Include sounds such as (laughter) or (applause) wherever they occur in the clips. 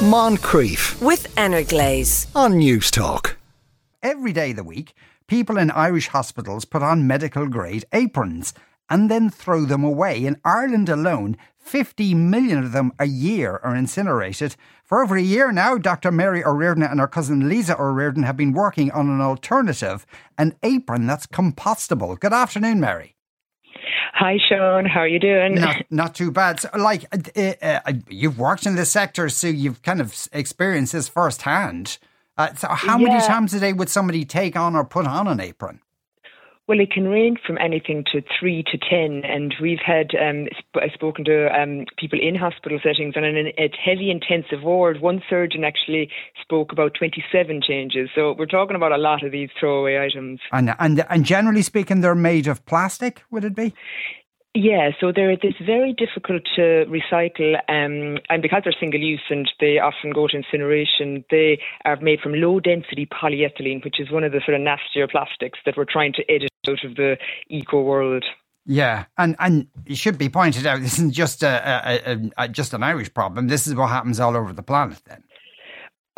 Moncrieff with Energlaze. on Newstalk. Every day of the week, people in Irish hospitals put on medical grade aprons and then throw them away. In Ireland alone, 50 million of them a year are incinerated. For over a year now, Dr. Mary O'Riordan and her cousin Lisa O'Riordan have been working on an alternative, an apron that's compostable. Good afternoon, Mary. Hi, Sean. How are you doing? Not, not too bad. So, like, uh, uh, you've worked in this sector, so you've kind of experienced this firsthand. Uh, so, how many times a day would somebody take on or put on an apron? Well, it can range from anything to three to ten, and we've had um, sp- spoken to um, people in hospital settings, and in a heavy intensive ward, one surgeon actually spoke about twenty-seven changes. So we're talking about a lot of these throwaway items. And, and and generally speaking, they're made of plastic. Would it be? Yeah, so they're this very difficult to recycle, um, and because they're single use and they often go to incineration, they are made from low density polyethylene, which is one of the sort of nastier plastics that we're trying to edit out of the eco world. Yeah, and and it should be pointed out. This isn't just a, a, a, a just an Irish problem. This is what happens all over the planet. Then.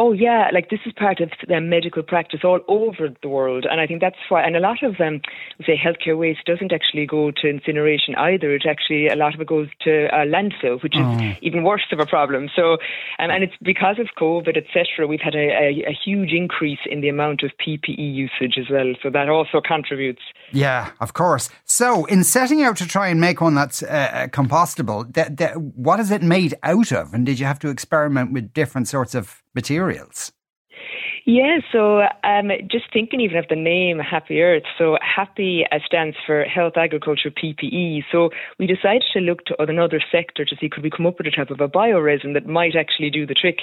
Oh yeah, like this is part of the medical practice all over the world, and I think that's why. And a lot of um, say healthcare waste doesn't actually go to incineration either. It actually a lot of it goes to uh, landfill, which is Oh. even worse of a problem. So, um, and it's because of COVID, etc. We've had a, a, a huge increase in the amount of PPE usage as well. So that also contributes. Yeah, of course. So, in setting out to try and make one that's uh, uh, compostable, th- th- what is it made out of? And did you have to experiment with different sorts of materials? Yeah, so um, just thinking even of the name HaPPE Earth. So HaPPE uh, stands for Health Agriculture PPE. So we decided to look to another sector to see could we come up with a type of a bioresin that might actually do the trick.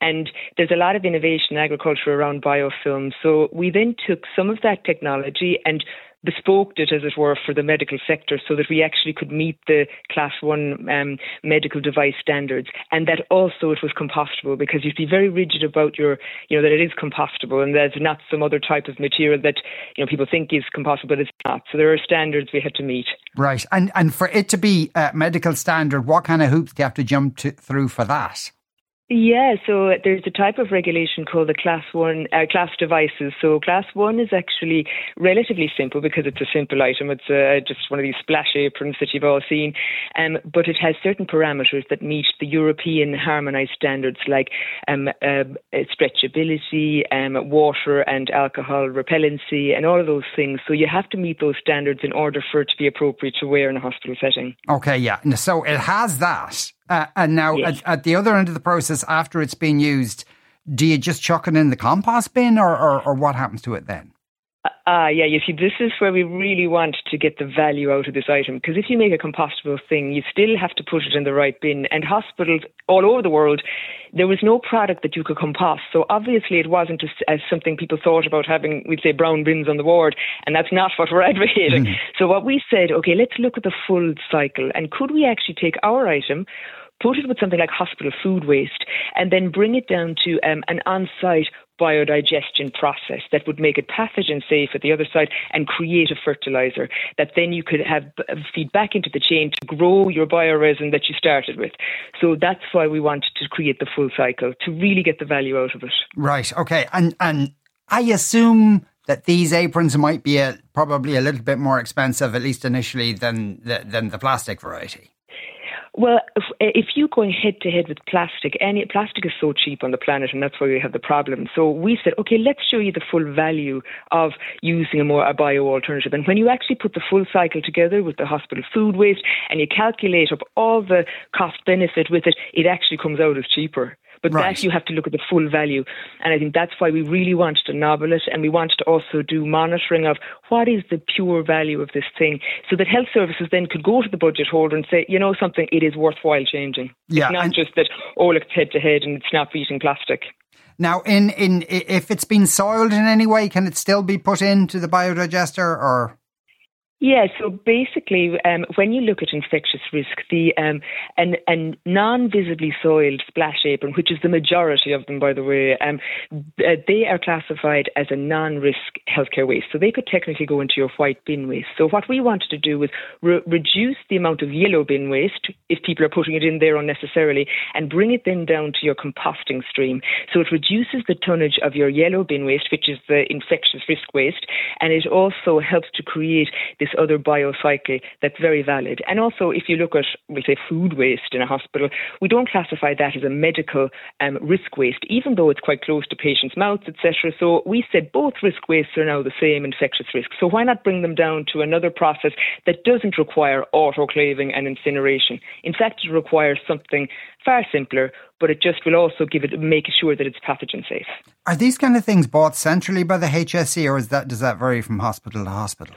And there's a lot of innovation in agriculture around biofilm. So we then took some of that technology and bespoked it, as it were, for the medical sector so that we actually could meet the class one um, medical device standards and that also it was compostable because you'd be very rigid about your, you know, that it is compostable and there's not some other type of material that, you know, people think is compostable but it's not. So there are standards we had to meet. Right. And and for it to be uh, medical standard, what kind of hoops do you have to jump to, through for that? Yeah, so there's a type of regulation called the class one uh, class devices. So class one is actually relatively simple because it's a simple item. It's uh, just one of these splash aprons that you've all seen, um, but it has certain parameters that meet the European harmonised standards like um, uh, stretchability, um, water and alcohol repellency, and all of those things. So you have to meet those standards in order for it to be appropriate to wear in a hospital setting. Okay, yeah. So it has that. Uh, and now Yes. at, at the other end of the process, after it's been used, do you just chuck it in the compost bin or, or, or what happens to it then? Ah, yeah, you see, this is where we really want to get the value out of this item. Because if you make a compostable thing, you still have to put it in the right bin. And hospitals all over the world, there was no product that you could compost. So obviously, it wasn't just as something people thought about having, we'd say, brown bins on the ward. And that's not what we're (laughs) advocating. So what we said, okay, let's look at the full cycle. And could we actually take our item? It with something like hospital food waste, and then bring it down to um, an on site biodigestion process that would make it pathogen safe at the other side and create a fertilizer that then you could have uh, feed back into the chain to grow your bioresin that you started with. So that's why we wanted to create the full cycle to really get the value out of it. Right. Okay. And and I assume that these aprons might be a, probably a little bit more expensive, at least initially, than the, than the plastic variety. Well, if, if you go head to head with plastic, any plastic is so cheap on the planet, and that's why we have the problem. So we said, okay, let's show you the full value of using a more a bio alternative. And when you actually put the full cycle together with the hospital food waste, and you calculate up all the cost benefit with it, it actually comes out as cheaper. But Right. that you have to look at the full value. And I think that's why we really wanted to novel it and we wanted to also do monitoring of what is the pure value of this thing so that health services then could go to the budget holder and say, you know something, it is worthwhile changing. Yeah, It's not and- just that, oh, it's head to head and it's not beating plastic. Now, in, in if it's been soiled in any way, can it still be put into the biodigester or? Yeah, so basically, um, when you look at infectious risk, the um, an, an non-visibly soiled splash apron, which is the majority of them, by the way, um, uh, they are classified as a non-risk healthcare waste. So they could technically go into your white bin waste. So what we wanted to do was re- reduce the amount of yellow bin waste if people are putting it in there unnecessarily, and bring it then down to your composting stream. So it reduces the tonnage of your yellow bin waste, which is the infectious risk waste, and it also helps to create this other biocycle that's very valid. And also, if you look at, we say, food waste in a hospital, we don't classify that as a medical um, risk waste, even though it's quite close to patients' mouths, etc. So we said both risk wastes are now the same infectious risk. So why not bring them down to another process that doesn't require autoclaving and incineration? In fact, it requires something far simpler, but it just will also give it make sure that it's pathogen safe. Are these kind of things bought centrally by the HSE, or is that does that vary from hospital to hospital?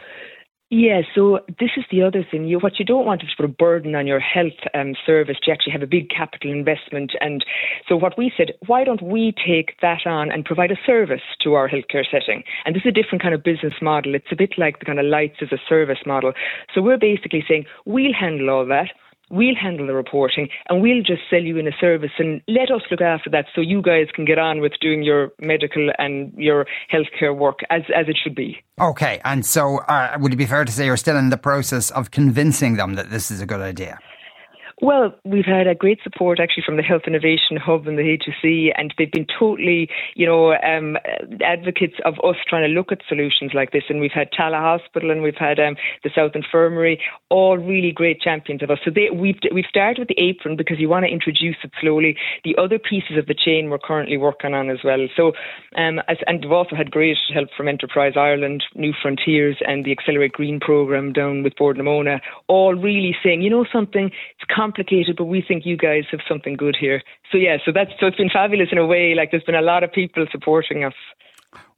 Yeah, so this is the other thing. You, what you don't want is put a burden on your health um, service to actually have a big capital investment. And so what we said, why don't we take that on and provide a service to our healthcare setting? And this is a different kind of business model. It's a bit like the kind of lights as a service model. So we're basically saying we'll handle all that we'll handle the reporting and we'll just sell you in a service and let us look after that so you guys can get on with doing your medical and your healthcare work as, as it should be. Okay, and so uh, would it be fair to say you're still in the process of convincing them that this is a good idea? Well, we've had a great support actually from the Health Innovation Hub and the HSE, and they've been totally, you know, um, advocates of us trying to look at solutions like this. And we've had Tallaght Hospital and we've had um, the South Infirmary, all really great champions of us. So they, we've we've started with the apron because you want to introduce it slowly. The other pieces of the chain we're currently working on as well. So, um, as, and we've also had great help from Enterprise Ireland, New Frontiers, and the Accelerate Green program down with Bord na Móna, all really saying, you know, something. It's complicated, but we think you guys have something good here. So yeah, so that's so it's been fabulous in a way. Like there's been a lot of people supporting us.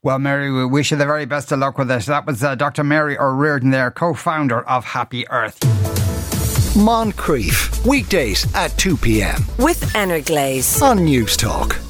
Well, Mary, we wish you the very best of luck with this. That was uh, Dr. Mary O'Riordan there, co-founder of HaPPE Earth. Moncrieff weekdays at 2 p.m. With Energlaze on Newstalk.